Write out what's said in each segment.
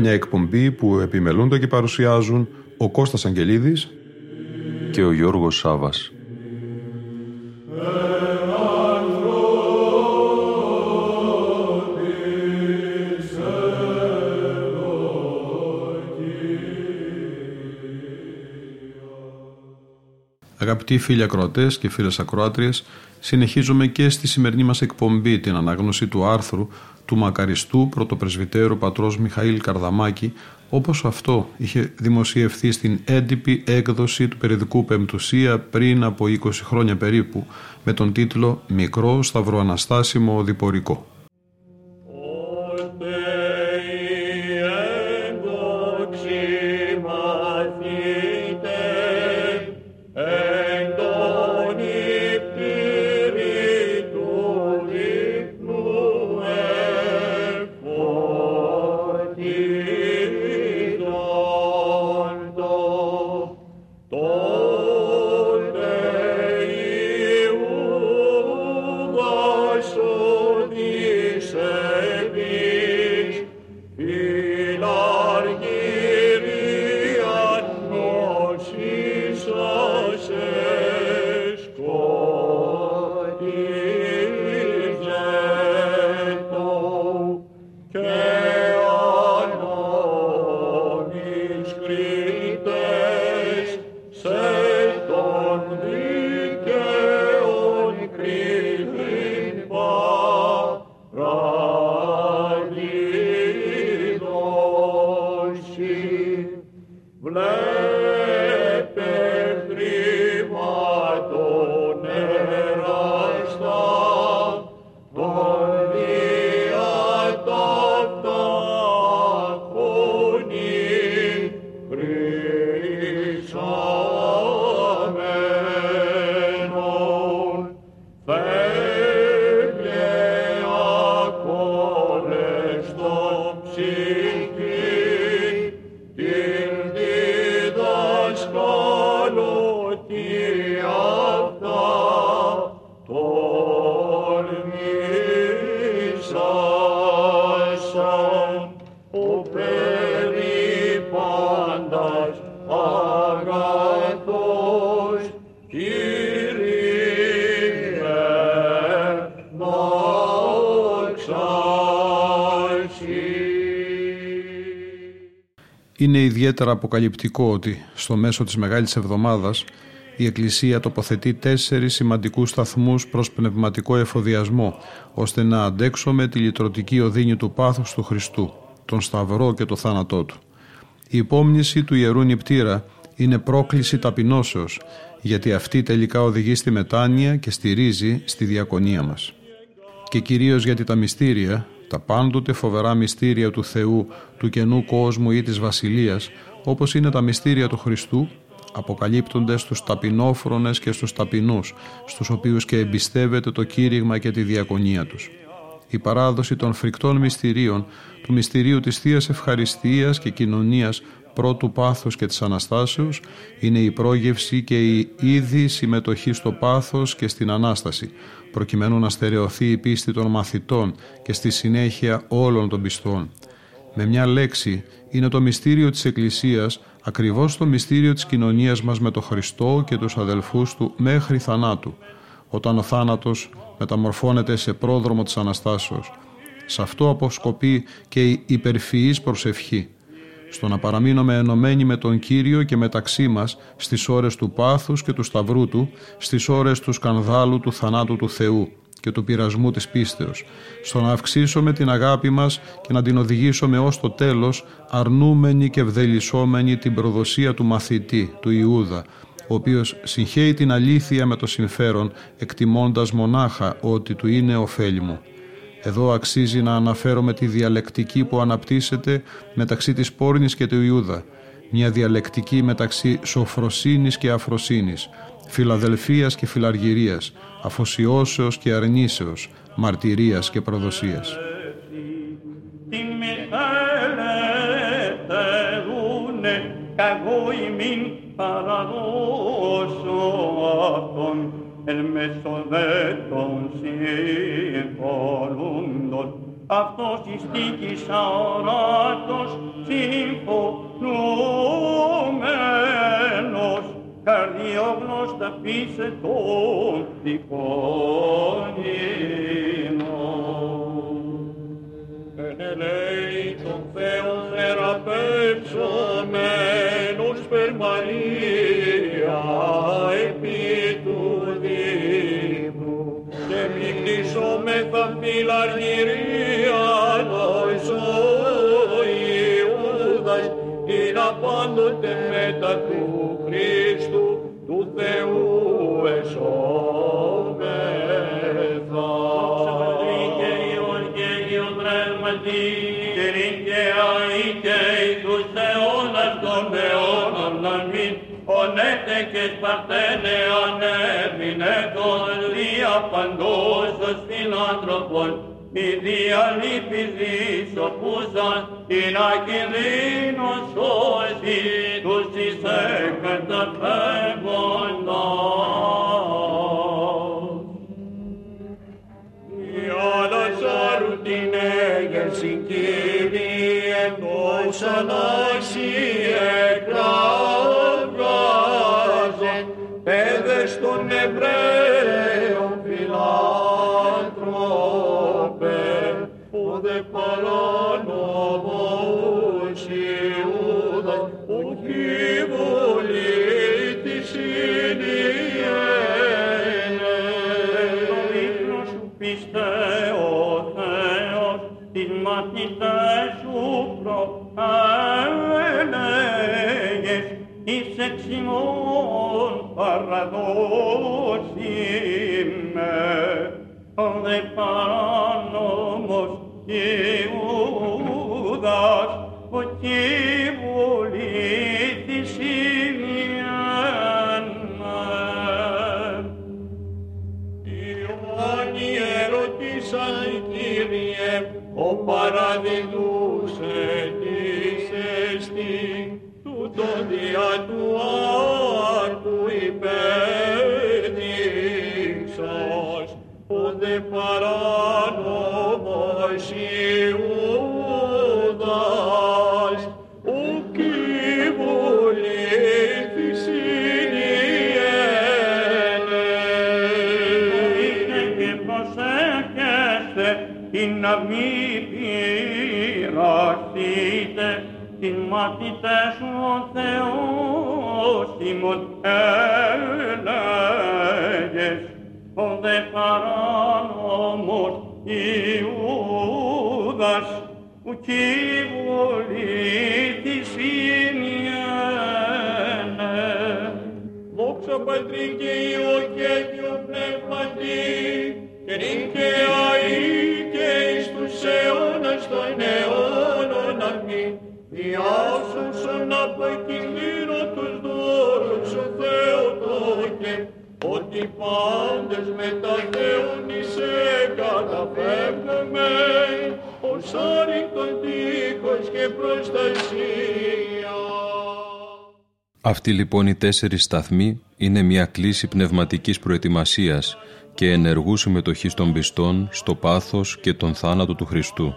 Μια εκπομπή που επιμελούνται και παρουσιάζουν ο Κώστας Αγγελίδης και ο Γιώργος Σάβας. Αγαπητοί φίλοι ακροατές και φίλες ακροάτριες, συνεχίζουμε και στη σημερινή μας εκπομπή την ανάγνωση του άρθρου του μακαριστού πρωτοπρεσβυτέρου πατρός Μιχαήλ Καρδαμάκη όπως αυτό είχε δημοσιευθεί στην έντυπη έκδοση του περιοδικού Πεμπτουσία πριν από 20 χρόνια περίπου με τον τίτλο «Μικρό Σταυροαναστάσιμο Διπορικό». Ιδιαίτερα αποκαλυπτικό ότι στο μέσο της Μεγάλης Εβδομάδας η Εκκλησία τοποθετεί τέσσερις σημαντικούς σταθμούς προς πνευματικό εφοδιασμό, ώστε να αντέξουμε τη λυτρωτική οδύνη του πάθους του Χριστού, τον Σταυρό και το θάνατό Του. Η υπόμνηση του Ιερού Νηπτήρα είναι πρόκληση ταπεινώσεως, γιατί αυτή τελικά οδηγεί στη μετάνοια και στηρίζει στη διακονία μας. Και κυρίως γιατί τα μυστήρια, τα πάντοτε φοβερά μυστήρια του Θεού, του καινού κόσμου ή της Βασιλείας, όπως είναι τα μυστήρια του Χριστού, αποκαλύπτονται στους ταπεινόφρονες και στους ταπεινούς, στους οποίους και εμπιστεύεται το κήρυγμα και τη διακονία τους. Η παράδοση των φρικτών μυστηρίων, του μυστηρίου της Θείας Ευχαριστίας και Κοινωνίας πρώτου πάθους και της Αναστάσεως είναι η πρόγευση και η ήδη συμμετοχή στο πάθος και στην Ανάσταση, προκειμένου να στερεωθεί η πίστη των μαθητών και στη συνέχεια όλων των πιστών. Με μια λέξη, είναι το μυστήριο της Εκκλησίας ακριβώς το μυστήριο της κοινωνίας μας με τον Χριστό και τους αδελφούς Του μέχρι θανάτου, όταν ο θάνατος μεταμορφώνεται σε πρόδρομο της Αναστάσεως. Σε αυτό αποσκοπεί και η υπερφυής προσευχή, στο να παραμείνουμε ενωμένοι με τον Κύριο και μεταξύ μας στις ώρες του πάθους και του σταυρού Του, στις ώρες του σκανδάλου του θανάτου του Θεού και του πειρασμού της πίστεως, στο να αυξήσουμε την αγάπη μας και να την οδηγήσουμε ως το τέλος, αρνούμενοι και ευδελισόμενοι την προδοσία του μαθητή, του Ιούδα, ο οποίος συγχαίει την αλήθεια με το συμφέρον, εκτιμώντας μονάχα ότι του είναι ωφέλιμο. Εδώ αξίζει να αναφέρομαι τη διαλεκτική που αναπτύσσεται μεταξύ της πόρνης και του Ιούδα, μια διαλεκτική μεταξύ σοφροσύνης και αφροσύνης, φιλαδελφίας και φιλαργυρίας, αφοσιώσεως και αρνήσεως, μαρτυρίας και προδοσίας. Εν μέσω δε των συμφωνούντων αυτός εις τίκης αοράτος συμφωνούμενος καρδιόγνωστα πείσε τον δικόνινο. Κλεισόμεθα φιλαργυρία νόησο Ιούδας την απάντοτε μετά του Χριστού του Θεού εσώμεθα. και αίκαι τους αιώνας των αιώνων αμήν. Ονέτε και σπαρτένε ανέμεινε τον δια παντός των φιλάνθρωπων μη διαλείπεις δισοπούσαν την ακινδύνων σώσει τους εις εκαταφεύγοντας. Λαζάρου την έγερση Κύριε πως ανάσι που δε Αυτοί λοιπόν οι τέσσερις σταθμοί είναι μια κλίση πνευματικής προετοιμασίας και ενεργού συμμετοχής των πιστών στο πάθος και τον θάνατο του Χριστού.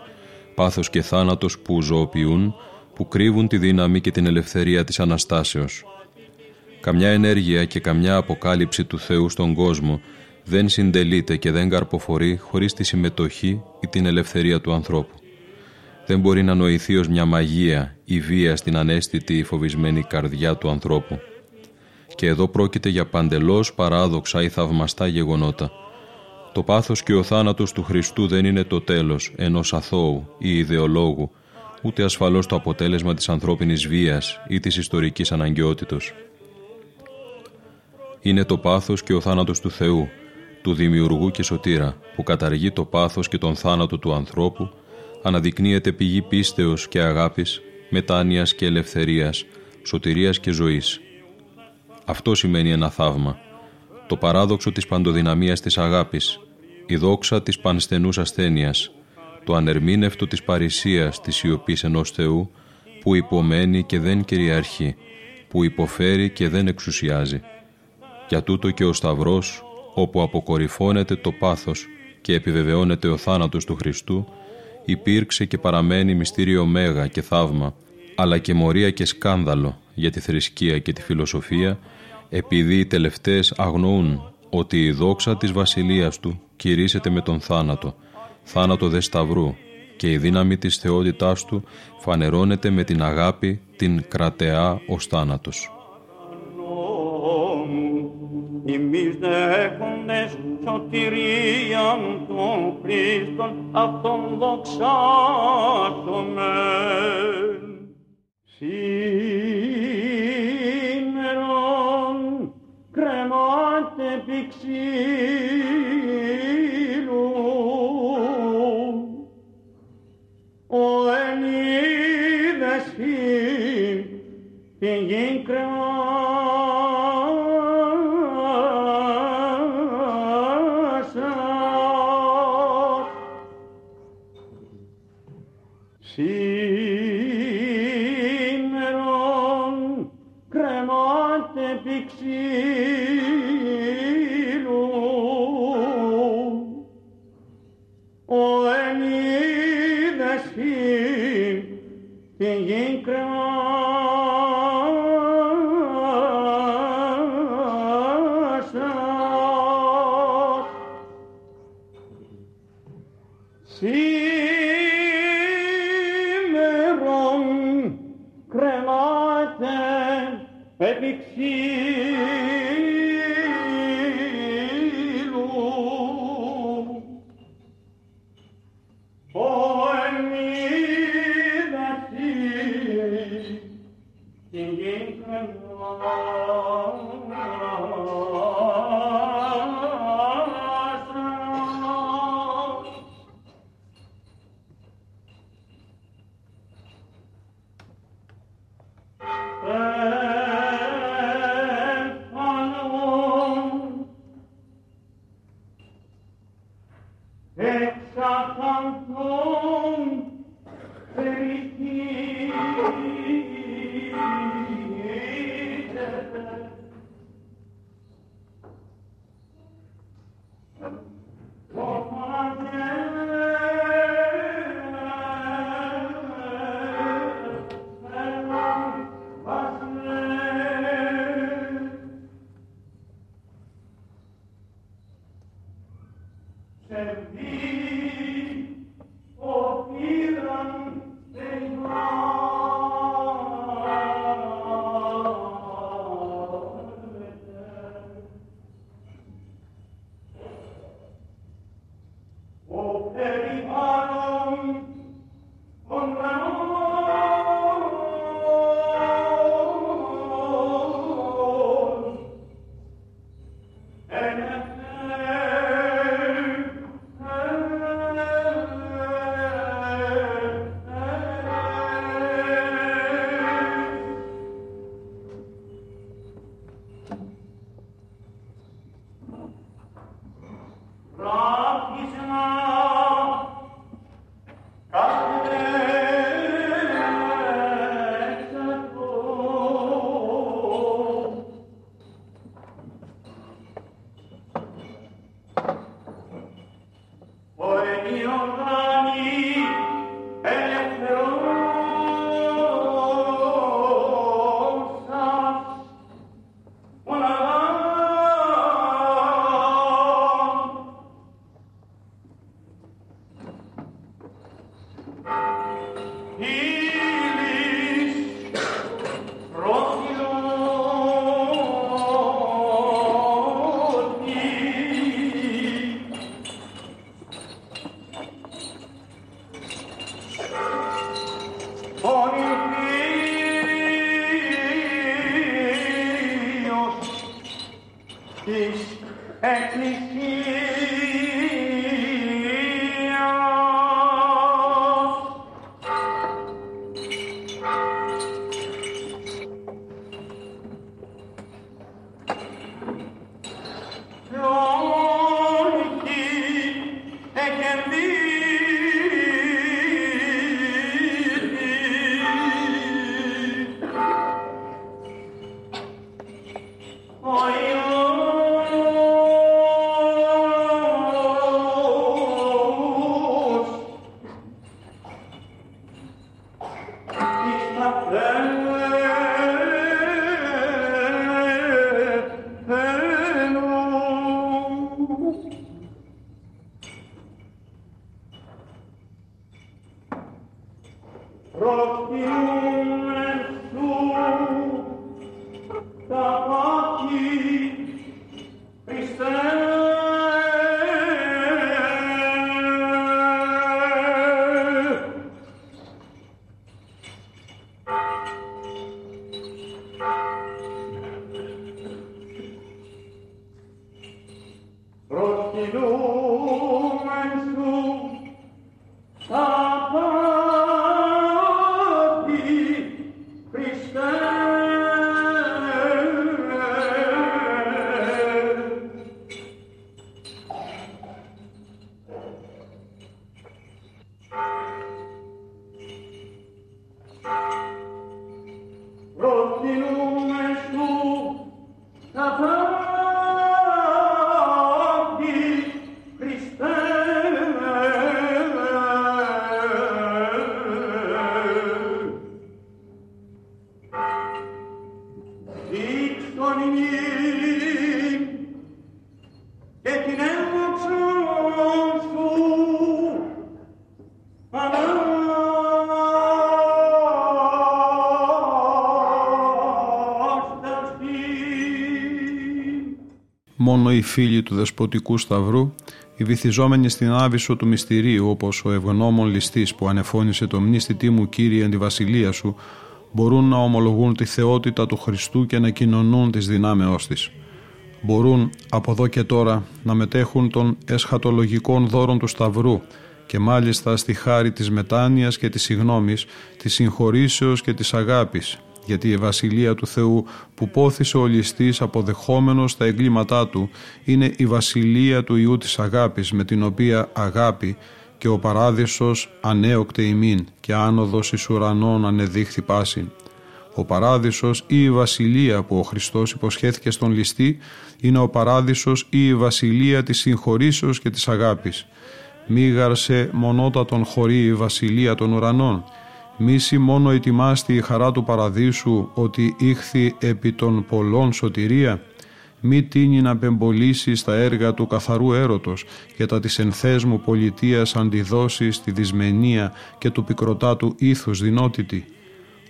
Πάθος και θάνατος που ζωοποιούν, που κρύβουν τη δύναμη και την ελευθερία της Αναστάσεως. Καμιά ενέργεια και καμιά αποκάλυψη του Θεού στον κόσμο δεν συντελείται και δεν καρποφορεί χωρίς τη συμμετοχή ή την ελευθερία του ανθρώπου. Δεν μπορεί να νοηθεί ως μια μαγεία ή βία στην ανέστητη ή φοβισμένη καρδιά του ανθρώπου. Και εδώ πρόκειται για παντελώς παράδοξα ή θαυμαστά γεγονότα. Το πάθος και ο θάνατος του Χριστού δεν είναι το τέλος ενός αθώου ή ιδεολόγου, ούτε ασφαλώς το αποτέλεσμα της ανθρώπινης βίας ή της ιστορικής αναγκαιότητος. Είναι το πάθος και ο θάνατος του Θεού, του Δημιουργού και Σωτήρα, που καταργεί το πάθος και τον θάνατο του ανθρώπου, αναδεικνύεται πηγή πίστεως και αγάπης, μετάνοιας και ελευθερίας, σωτηρίας και ζωής. Αυτό σημαίνει ένα θαύμα. Το παράδοξο της παντοδυναμίας της αγάπης, η δόξα της πανστενούς ασθένειας, το ανερμήνευτο της παρησίας της σιωπής ενός Θεού, που υπομένει και δεν κυριαρχεί, που υποφέρει και δεν εξουσιάζει. Για τούτο και ο Σταυρός, όπου αποκορυφώνεται το πάθος και επιβεβαιώνεται ο θάνατος του Χριστού, υπήρξε και παραμένει μυστήριο μέγα και θαύμα, αλλά και μορία και σκάνδαλο για τη θρησκεία και τη φιλοσοφία, επειδή οι τελευταίες αγνοούν ότι η δόξα της βασιλείας του κηρύσσεται με τον θάνατο, θάνατο δε σταυρού, και η δύναμη της θεότητάς του φανερώνεται με την αγάπη την κρατεά ως θάνατος. Εμείς δέχοντες σωτηρίαν των Χριστών αυτόν δοξάσομεν. Σήμερον κρεμάτε πηξίλου ο εν είδες την γη Σήμερον Come. Μόνο οι φίλοι του δεσποτικού σταυρού, οι βυθιζόμενοι στην άβυσο του μυστηρίου, όπως ο ευγνώμων ληστής που ανεφώνησε το μνήστητή μου κύριε εν τη βασιλεία σου, μπορούν να ομολογούν τη θεότητα του Χριστού και να κοινωνούν τις δυνάμεώς της. Μπορούν από εδώ και τώρα να μετέχουν των εσχατολογικών δώρων του Σταυρού και μάλιστα στη χάρη της μετάνοιας και της συγνώμης, της συγχωρήσεως και της αγάπης, γιατί η βασιλεία του Θεού που πόθησε ο ληστής αποδεχόμενος τα εγκλήματά του είναι η βασιλεία του Ιού της αγάπης με την οποία αγάπη και ο παράδεισος ανέοκτε ημίν και άνοδος εις ουρανών ανεδείχθη πάσιν. Ο παράδεισος ή η βασιλεία που ο Χριστός υποσχέθηκε στον ληστή είναι ο παράδεισος ή η βασιλεία της συγχωρήσεως και της αγάπης. Μίγαρσε μονότατον χωρί η βασιλεία των ουρανών μίση μόνο ετοιμάστη η χαρά του παραδείσου ότι ήχθη επί των πολλών σωτηρία, μη τίνει να πεμπολίσει στα έργα του καθαρού έρωτος και τα της ενθέσμου πολιτείας αντιδώσει στη δυσμενία και του πικροτά του ήθους δυνότητη.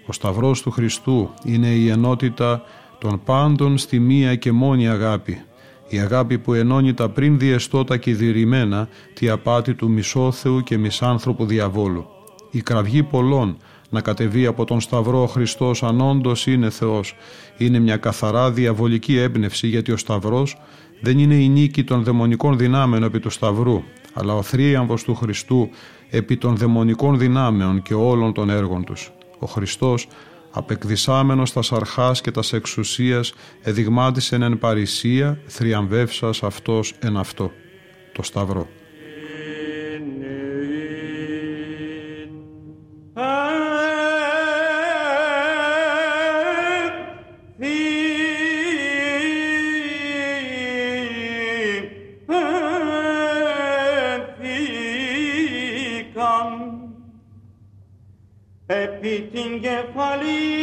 Ο Σταυρός του Χριστού είναι η ενότητα των πάντων στη μία και μόνη αγάπη, η αγάπη που ενώνει τα πριν διεστώτα και δηρημένα τη απάτη του μισόθεου και μισάνθρωπου διαβόλου η κραυγή πολλών να κατεβεί από τον Σταυρό ο Χριστός αν όντως είναι Θεός είναι μια καθαρά διαβολική έμπνευση γιατί ο Σταυρός δεν είναι η νίκη των δαιμονικών δυνάμεων επί του Σταυρού αλλά ο θρίαμβος του Χριστού επί των δαιμονικών δυνάμεων και όλων των έργων τους. Ο Χριστός απεκδισάμενος τα αρχάς και τας εξουσίας εδειγμάτισεν εν παρησία θριαμβεύσας αυτός εν αυτό. Το Σταυρό. επί την κεφαλή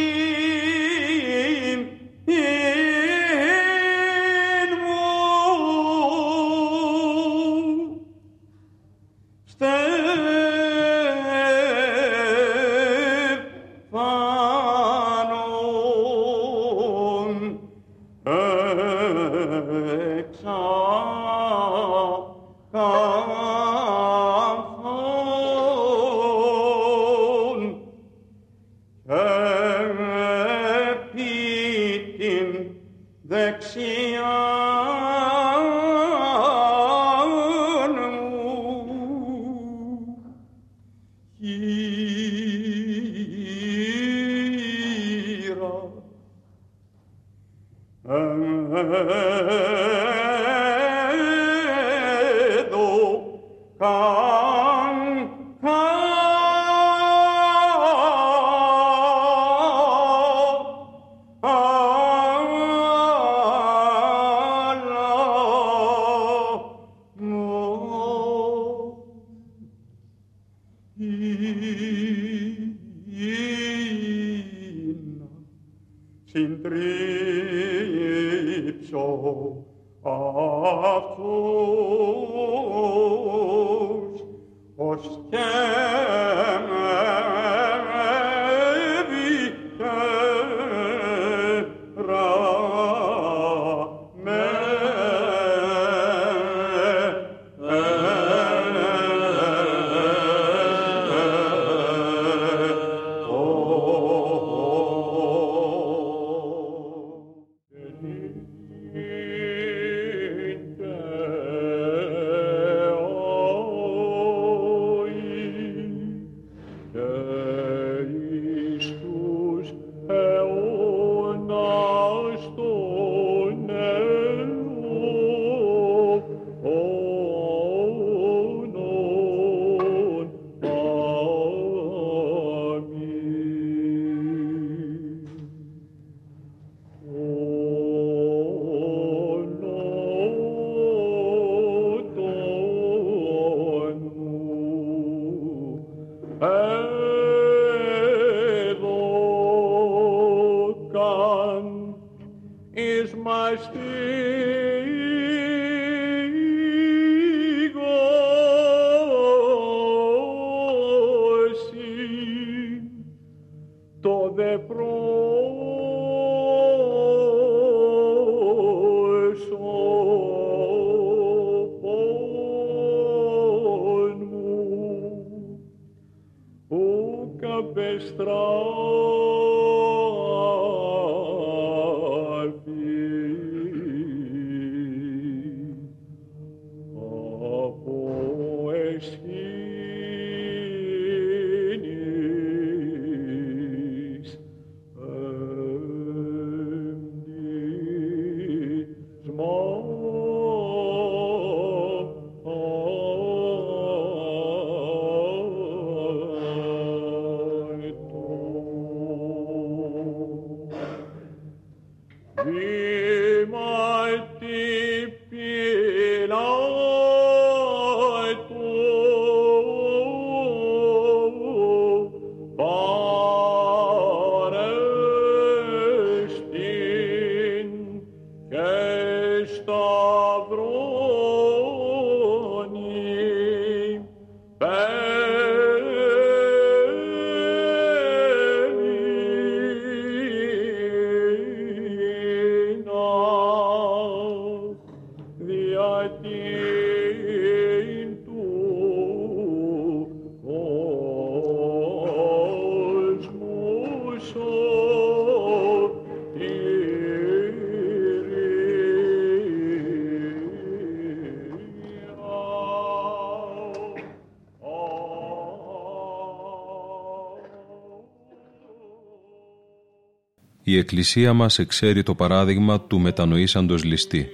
Εκκλησία μας εξέρει το παράδειγμα του μετανοήσαντος ληστή,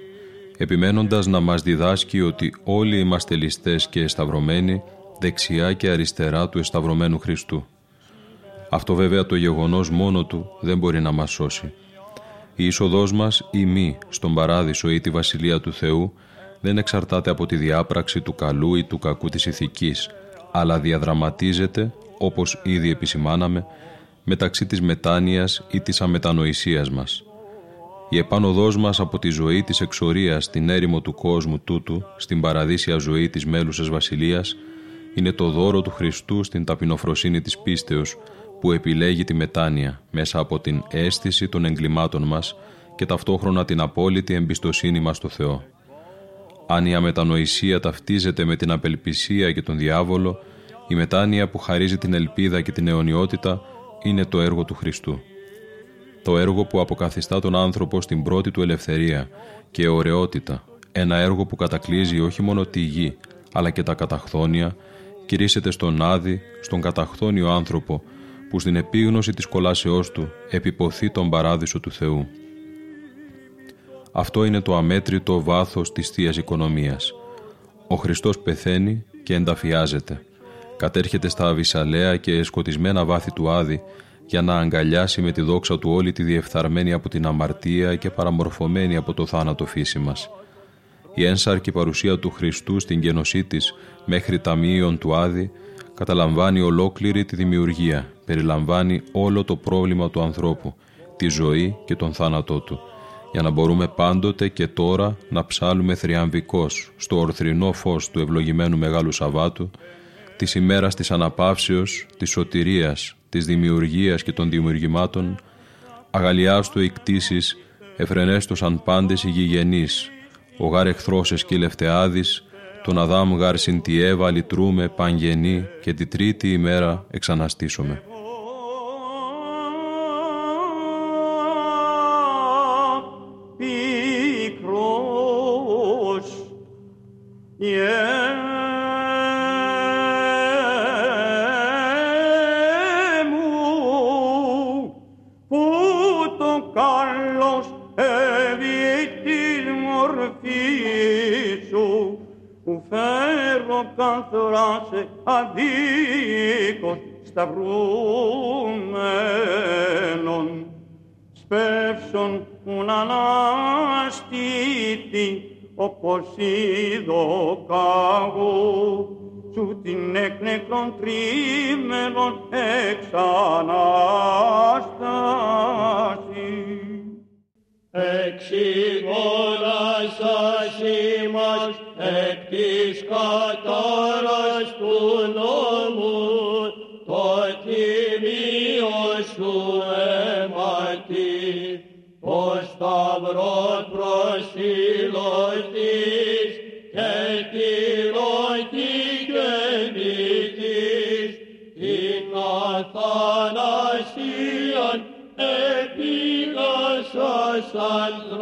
επιμένοντας να μας διδάσκει ότι όλοι είμαστε ληστές και εσταυρωμένοι δεξιά και αριστερά του εσταυρωμένου Χριστού. Αυτό βέβαια το γεγονός μόνο του δεν μπορεί να μας σώσει. Η είσοδός μας ή μη στον παράδεισο ή τη Βασιλεία του Θεού δεν εξαρτάται από τη διάπραξη του καλού ή του κακού της ηθικής, αλλά διαδραματίζεται, όπως ήδη επισημάναμε, μεταξύ της μετάνοιας ή της αμετανοησίας μας. Η επάνωδός μας από τη ζωή της εξορίας στην έρημο του κόσμου τούτου, στην παραδείσια ζωή της μέλουσας βασιλείας, είναι το δώρο του Χριστού στην ταπεινοφροσύνη της πίστεως που επιλέγει τη μετάνοια μέσα από την αίσθηση των εγκλημάτων μας και ταυτόχρονα την απόλυτη εμπιστοσύνη μας στο Θεό. Αν η αμετανοησία ταυτίζεται με την απελπισία και τον διάβολο, η μετάνοια που χαρίζει την ελπίδα και την αιωνιότητα είναι το έργο του Χριστού. Το έργο που αποκαθιστά τον άνθρωπο στην πρώτη του ελευθερία και ωραιότητα, ένα έργο που κατακλείζει όχι μόνο τη γη, αλλά και τα καταχθόνια, κηρύσσεται στον Άδη, στον καταχθόνιο άνθρωπο, που στην επίγνωση της κολάσεώς του επιποθεί τον παράδεισο του Θεού. Αυτό είναι το αμέτρητο βάθος της θείας Οικονομίας. Ο Χριστός πεθαίνει και ενταφιάζεται. Κατέρχεται στα αβυσαλαία και σκοτισμένα βάθη του Άδη για να αγκαλιάσει με τη δόξα του όλη τη διεφθαρμένη από την αμαρτία και παραμορφωμένη από το θάνατο φύση μας. Η ένσαρκη παρουσία του Χριστού στην γενοσή της μέχρι ταμείων του Άδη καταλαμβάνει ολόκληρη τη δημιουργία, περιλαμβάνει όλο το πρόβλημα του ανθρώπου, τη ζωή και τον θάνατό του, για να μπορούμε πάντοτε και τώρα να ψάλουμε θριαμβικός στο ορθρινό φως του ευλογημένου Μεγάλου Σαββάτου, της ημέρας της αναπαύσεως, της σωτηρίας, της δημιουργίας και των δημιουργημάτων, αγαλιάστο εκτίσεις, εφρενέστος πάντες υγιεινείς, ο γάρ εχθρός εσκύλευτεάδης, τον Αδάμ γάρ συν τη Εύα λυτρούμε πανγενή και τη τρίτη ημέρα εξαναστήσουμε. Καθοράσε αδίκως σταυρούμενον. Σπεύσον ουν αναστήτη όπως είδω κάγου σου την εκ νεκρών τρίμερων εξανάσταση. Εξηγώνας ασήμας εκ της κατάρας του νόμου το τιμίο σου αιματί το σταυρό προσιλωτής Santrotis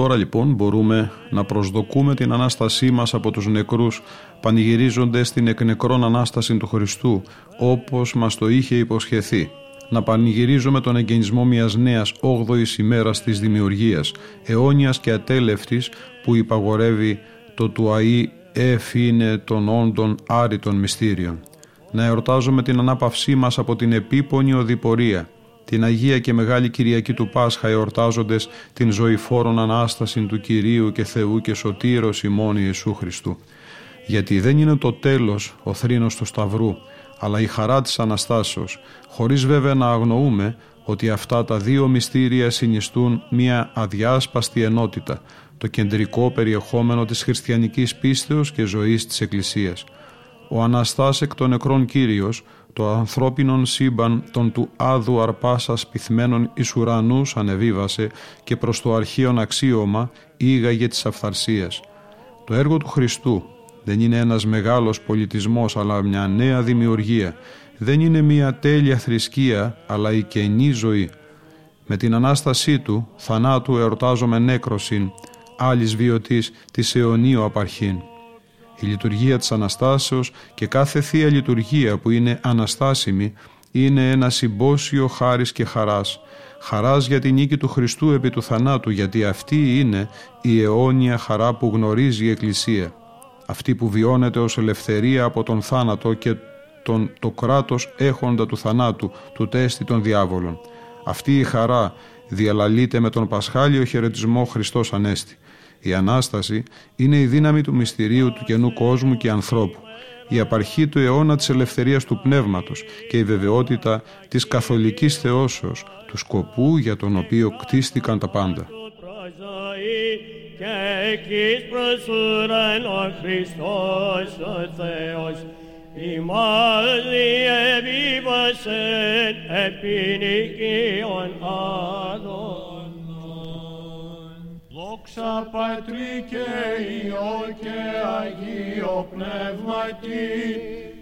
τώρα λοιπόν μπορούμε να προσδοκούμε την Ανάστασή μας από τους νεκρούς πανηγυρίζοντας την εκνεκρόν Ανάσταση του Χριστού όπως μας το είχε υποσχεθεί. Να πανηγυρίζουμε τον εγγενισμό μιας νέας 8ης ημέρας της δημιουργίας, αιώνιας και ατέλευτης που υπαγορεύει το του αΐ εφήνε των όντων άρρητων μυστήριων. Να εορτάζουμε την ανάπαυσή μας από την επίπονη οδηπορία, την Αγία και Μεγάλη Κυριακή του Πάσχα εορτάζοντες την ζωηφόρον Ανάσταση του Κυρίου και Θεού και Σωτήρος ημών Ιησού Χριστού. Γιατί δεν είναι το τέλος ο θρήνος του Σταυρού, αλλά η χαρά της Αναστάσεως, χωρίς βέβαια να αγνοούμε ότι αυτά τα δύο μυστήρια συνιστούν μια αδιάσπαστη ενότητα, το κεντρικό περιεχόμενο της χριστιανικής πίστεως και ζωής της Εκκλησίας. Ο Αναστάς εκ των νεκρών Κύριος, το ανθρώπινον σύμπαν των του άδου αρπάσας πυθμένων εις ουρανούς ανεβίβασε και προς το αρχείον αξίωμα ήγαγε της αυθαρσίας. Το έργο του Χριστού δεν είναι ένας μεγάλος πολιτισμός αλλά μια νέα δημιουργία. Δεν είναι μια τέλεια θρησκεία αλλά η καινή ζωή. Με την Ανάστασή του, θανάτου εορτάζομαι νέκροσιν, άλλης βιωτής της αιωνίου απαρχήν. Η λειτουργία της Αναστάσεως και κάθε Θεία Λειτουργία που είναι αναστάσιμη είναι ένα συμπόσιο χάρης και χαράς. Χαράς για την νίκη του Χριστού επί του θανάτου γιατί αυτή είναι η αιώνια χαρά που γνωρίζει η Εκκλησία. Αυτή που βιώνεται ως ελευθερία από τον θάνατο και τον, το κράτος έχοντα του θανάτου, του τέστη των διάβολων. Αυτή η χαρά διαλαλείται με τον Πασχάλιο χαιρετισμό Χριστός Ανέστη. Η Ανάσταση είναι η δύναμη του μυστηρίου του καινού κόσμου και ανθρώπου, η απαρχή του αιώνα της ελευθερίας του πνεύματος και η βεβαιότητα της καθολικής θεώσεως, του σκοπού για τον οποίο κτίστηκαν τα πάντα. Δόξα Πατρί και Υιό και Αγίο Πνεύματι,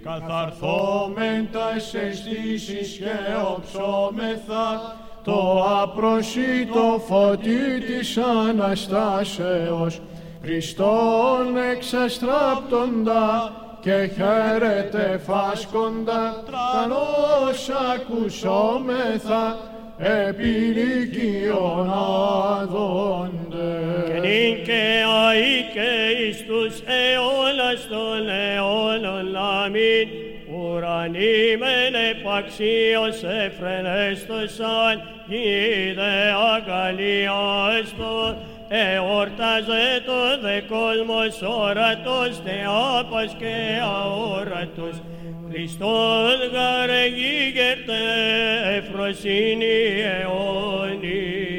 καθαρθόμεν τα αισθήσεις και οψόμεθα, το απροσίτο φωτί της Αναστάσεως, Χριστόν εξαστράπτοντα και χαίρετε φάσκοντα, τρανός ακουσόμεθα, επιλικίων άδονται. Και νυν και αεί και εις τους αιώνας των αιώνων αμήν, ουρανοί μεν επαξίως εφρενέστοσαν, είδε αγκαλιάστον, εορτάζε το δε κόσμος ορατός, θεάπας και αόρατος, Χριστόν γαρεγίγερτε εφροσύνη αιώνιος.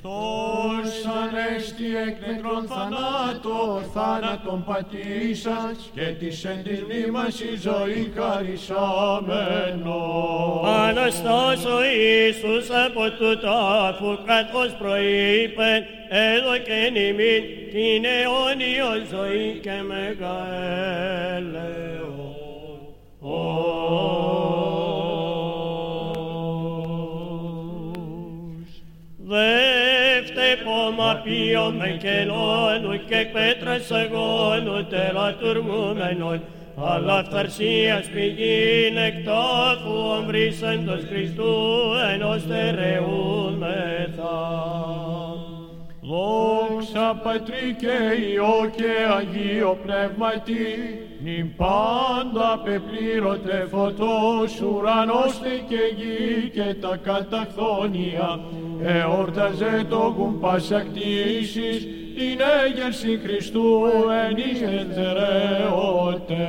Χριστός ανέστη εκ νεκρών θανάτω, θάνατον πατήσας και της εν της μνήμας η ζωή χαρισάμενος. Αναστάς ο Ιησούς από του τάφου καθώς προείπεν, έδωκεν ημίν την αιώνιο ζωή και μεγαλέως. Δεύτε πόμα ποιο με κελώνου και πέτρας αγώνου τερατουργούμενον, αλλά φθαρσίας πηγή νεκτάφου ομβρίσαντος Χριστού ενός τερεούμεθα. Δόξα Πατρί και Υιό και Αγίο Πνεύματι, νυν πάντα πεπλήρωτε φωτός ουρανός και γη και τα καταχθόνια, εόρταζε το κουμπάς ακτήσεις, την έγερση Χριστού εν εις εντερεότε.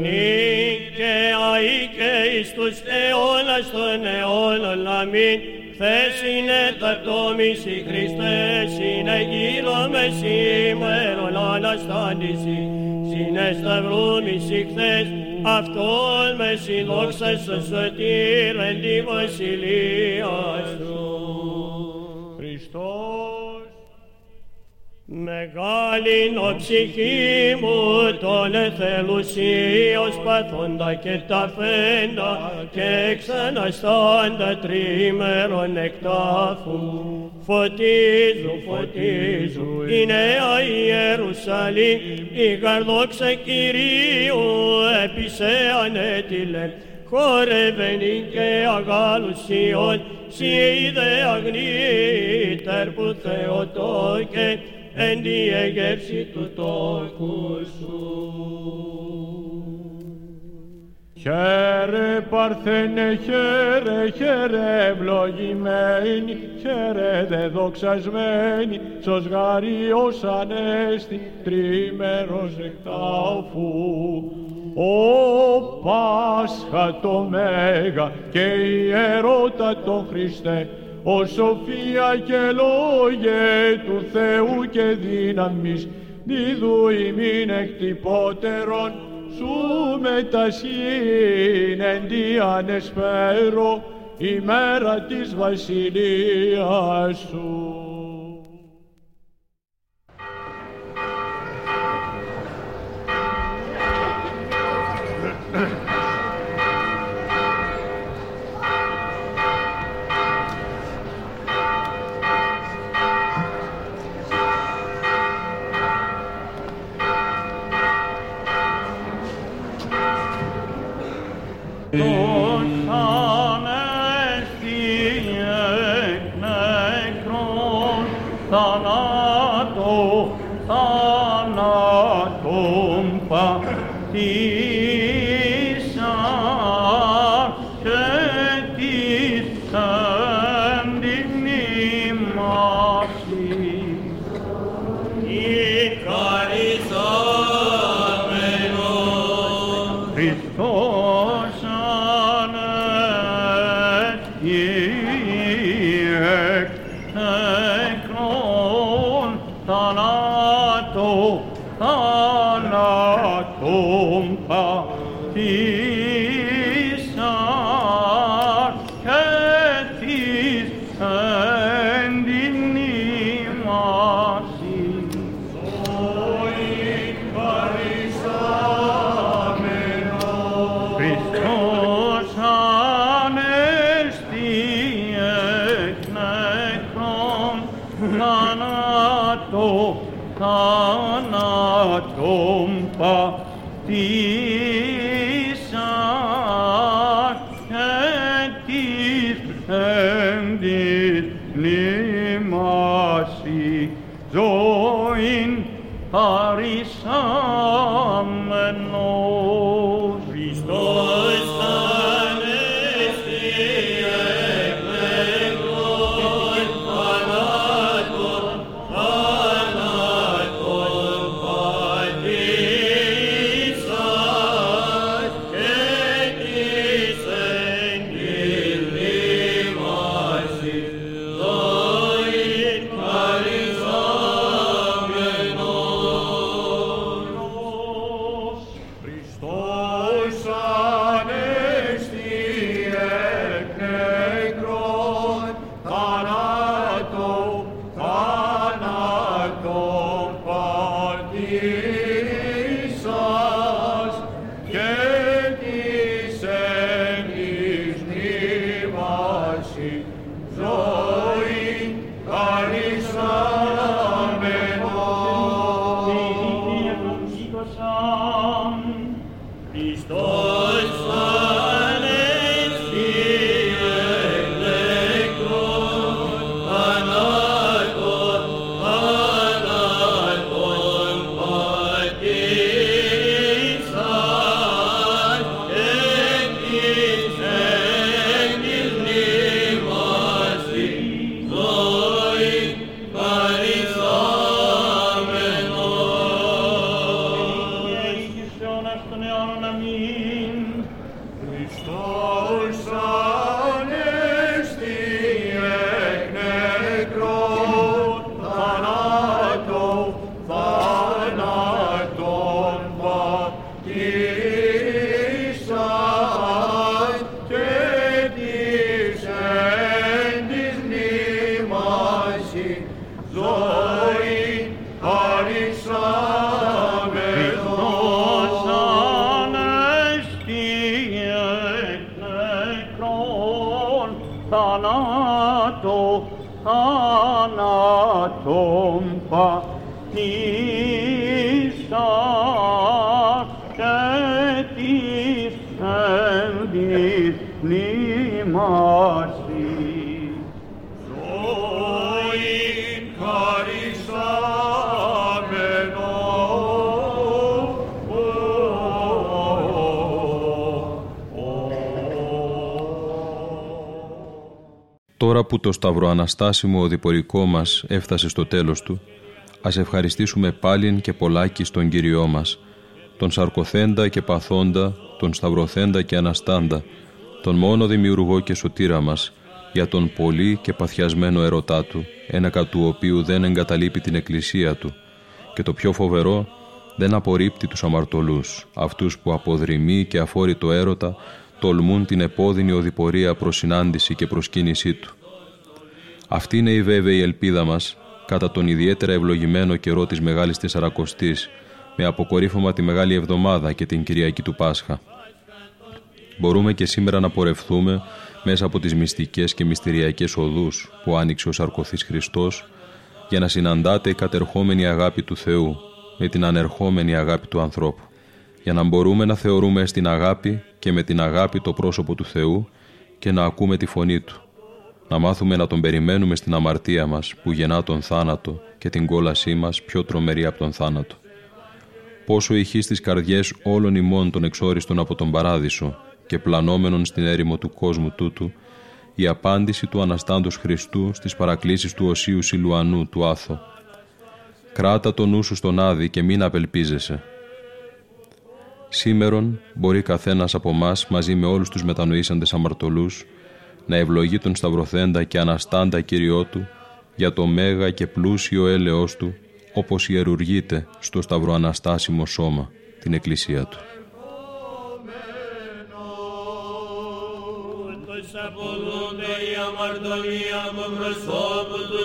Νυν και αεί και εις τους αιώνας των αιώνων αμήν, Χθες είναι ταυτόμηση Χριστές, συνεγείρο με σήμερον Αναστάντηση, συνεσταυρούμηση χθες, αυτόν με συνδόξα στο σωτήρ εν τη βασιλεία σου. Χριστός Μεγάλην ο ψυχή μου τον εθελουσίος παθόντα και τα φέντα και ξαναστάντα τρίμερον εκτάφου. Φωτίζου, φωτίζου, η νέα Ιερουσαλήμ, η καρδόξα Κυρίου έπισε ανέτειλε, χορεύενη και αγάλουσιον, σι είδε αγνίτερ που Θεοτόκε, εν τη εγεύση του τόκου σου. Χαίρε Παρθένε, χαίρε, χαίρε ευλογημένη, χαίρε δε δοξασμένη, σος γαρίος ανέστη, τρίμερος εκτάφου. Ο Πάσχα το Μέγα και η ερώτα το Χριστέ, ο σοφία και λόγε του Θεού και δύναμης, δίδου ημίν εκτυπώτερον, σου μετασύν εν τη ανεσπέρο, ημέρα της βασιλείας σου. Θανάτω, θανάτων το σταυροαναστάσιμο οδηπορικό μας έφτασε στο τέλος του, ας ευχαριστήσουμε πάλιν και πολλάκις στον Κύριό μας, τον σαρκοθέντα και παθόντα, τον σταυροθέντα και αναστάντα, τον μόνο δημιουργό και σωτήρα μας, για τον πολύ και παθιασμένο ερωτά του, ένακα του οποίου δεν εγκαταλείπει την εκκλησία του, και το πιο φοβερό, δεν απορρίπτει τους αμαρτωλούς, αυτούς που αποδρυμεί και αφόρητο έρωτα τολμούν την επώδυνη οδηπορία προς συνάντηση και προσκύνησή του. Αυτή είναι η βέβαιη ελπίδα μας κατά τον ιδιαίτερα ευλογημένο καιρό της Μεγάλης Τεσσαρακοστής με αποκορύφωμα τη Μεγάλη Εβδομάδα και την Κυριακή του Πάσχα. Μπορούμε και σήμερα να πορευθούμε μέσα από τις μυστικές και μυστηριακές οδούς που άνοιξε ο Σαρκωθής Χριστός για να συναντάτε η κατερχόμενη αγάπη του Θεού με την ανερχόμενη αγάπη του ανθρώπου για να μπορούμε να θεωρούμε στην αγάπη και με την αγάπη το πρόσωπο του Θεού και να ακούμε τη φωνή Του. Να μάθουμε να Τον περιμένουμε στην αμαρτία μας που γεννά τον θάνατο και την κόλασή μας πιο τρομερή από τον θάνατο. Πόσο ηχεί στις καρδιές όλων ημών των εξόριστων από τον Παράδεισο και πλανόμενων στην έρημο του κόσμου τούτου, η απάντηση του Αναστάντος Χριστού στις παρακλήσεις του Οσίου Σιλουανού του Άθο. Κράτα τον νου σου στον Άδη και μην απελπίζεσαι. Σήμερον μπορεί καθένας από εμά μαζί με όλους τους μετανοήσαντες αμαρτωλούς να ευλογεί τον Σταυροθέντα και Αναστάντα Κυριό Του για το μέγα και πλούσιο έλεος Του όπως ιερουργείται στο Σταυροαναστάσιμο σώμα, την Εκκλησία Του. απολούνται η αμαρτωλία από προσώπου του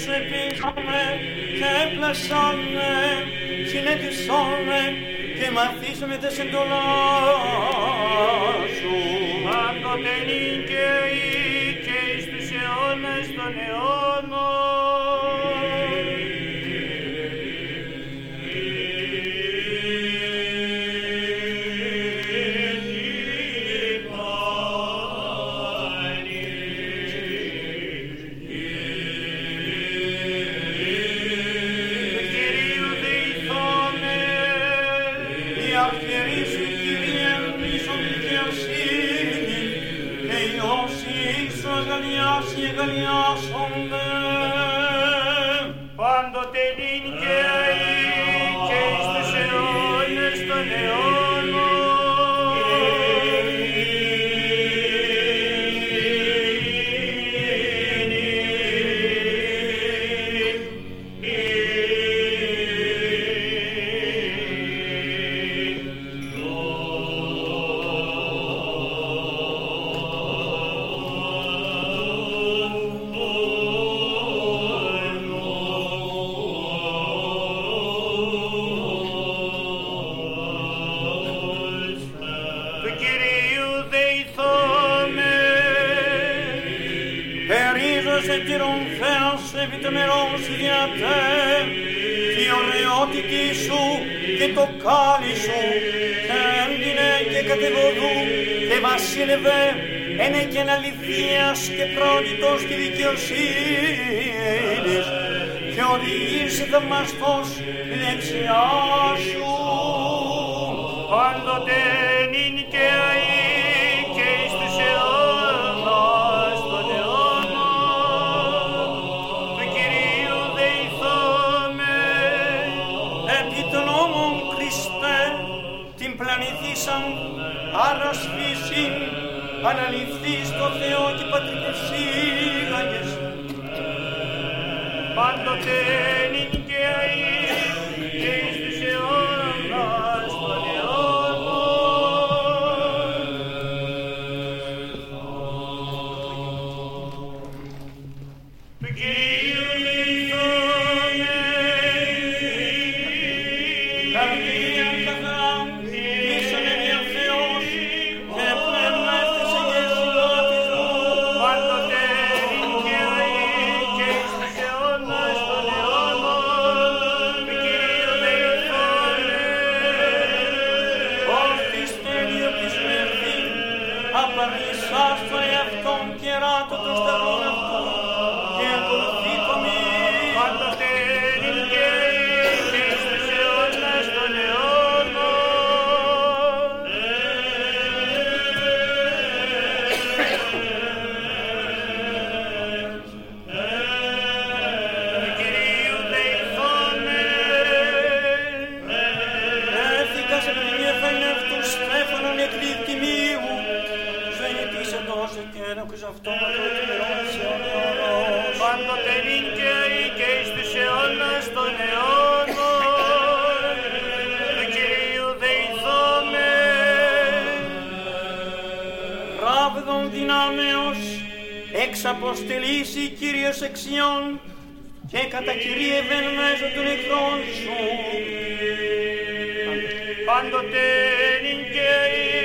σε πείσαμε και έπλασαμε, συνέτησαμε και μαθήσαμε τα συντολά σου. Πάντοτε νίκαιοι ζήλευε ένα και αληθείας και πρόνητος και δικαιοσύνης. Και οδηγήσει θαυμαστός την δεξιά σου πάντοτε αναλυθεί στο Θεό και πατρικές σίγαγες πάντοτε νυν εξοντός εκένω και αυτό το τελειώσει αιώνας. Πάντοτε νικαίοι και εις τους αιώνας των αιώνων του Κυρίου δεηθώμε. Ράβδον δυνάμεως εξ αποστελής η Κύριος εξιών και κατά Κυρίε βεν μέσω των εχθρών σου. Πάντοτε νικαίοι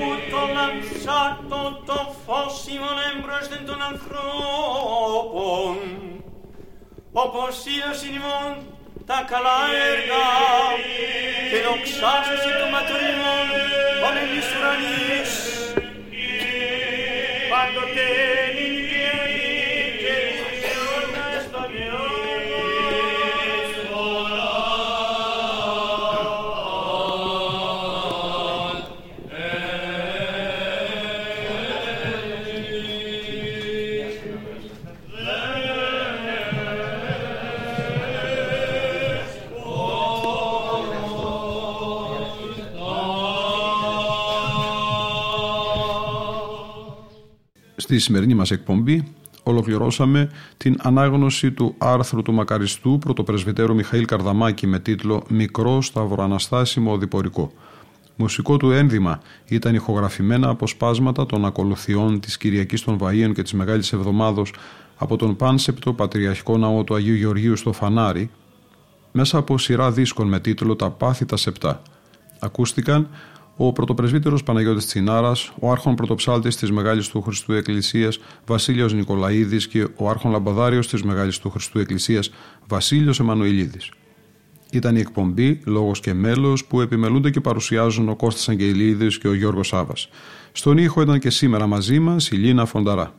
Ούτω λαμψάτο το φως ημών έμπροσθεν των ανθρώπων, όπως ήλωσιν ημών τα καλά έργα και δοξάσωση των ματών ημών όλεν εις ουρανής. Πάντοτε Στη σημερινή μας εκπομπή ολοκληρώσαμε την ανάγνωση του άρθρου του μακαριστού πρωτοπρεσβυτέρου Μιχαήλ Καρδαμάκη με τίτλο «Μικρό Σταυροαναστάσιμο Οδηπορικό». Μουσικό του ένδυμα ήταν ηχογραφημένα αποσπάσματα των ακολουθιών της Κυριακής των Βαΐων και της Μεγάλης Εβδομάδος από τον Πάνσεπτο Πατριαρχικό Ναό του Αγίου Γεωργίου στο Φανάρι μέσα από σειρά δίσκων με τίτλο «Τα πάθη τα σεπτά». Ακούστηκαν ο πρωτοπρεσβύτερος Παναγιώτης Τσινάρας, ο άρχον πρωτοψάλτης της Μεγάλης του Χριστού Εκκλησίας Βασίλειος Νικολαίδης και ο άρχον λαμπαδάριος της Μεγάλης του Χριστού Εκκλησίας Βασίλειος Εμμανουηλίδης. Ήταν η εκπομπή «Λόγος και μέλος» που επιμελούνται και παρουσιάζουν ο Κώστας Αγγελίδης και ο Γιώργος Σάβας. Στον ήχο ήταν και σήμερα μαζί μας η Λίνα Φονταρά.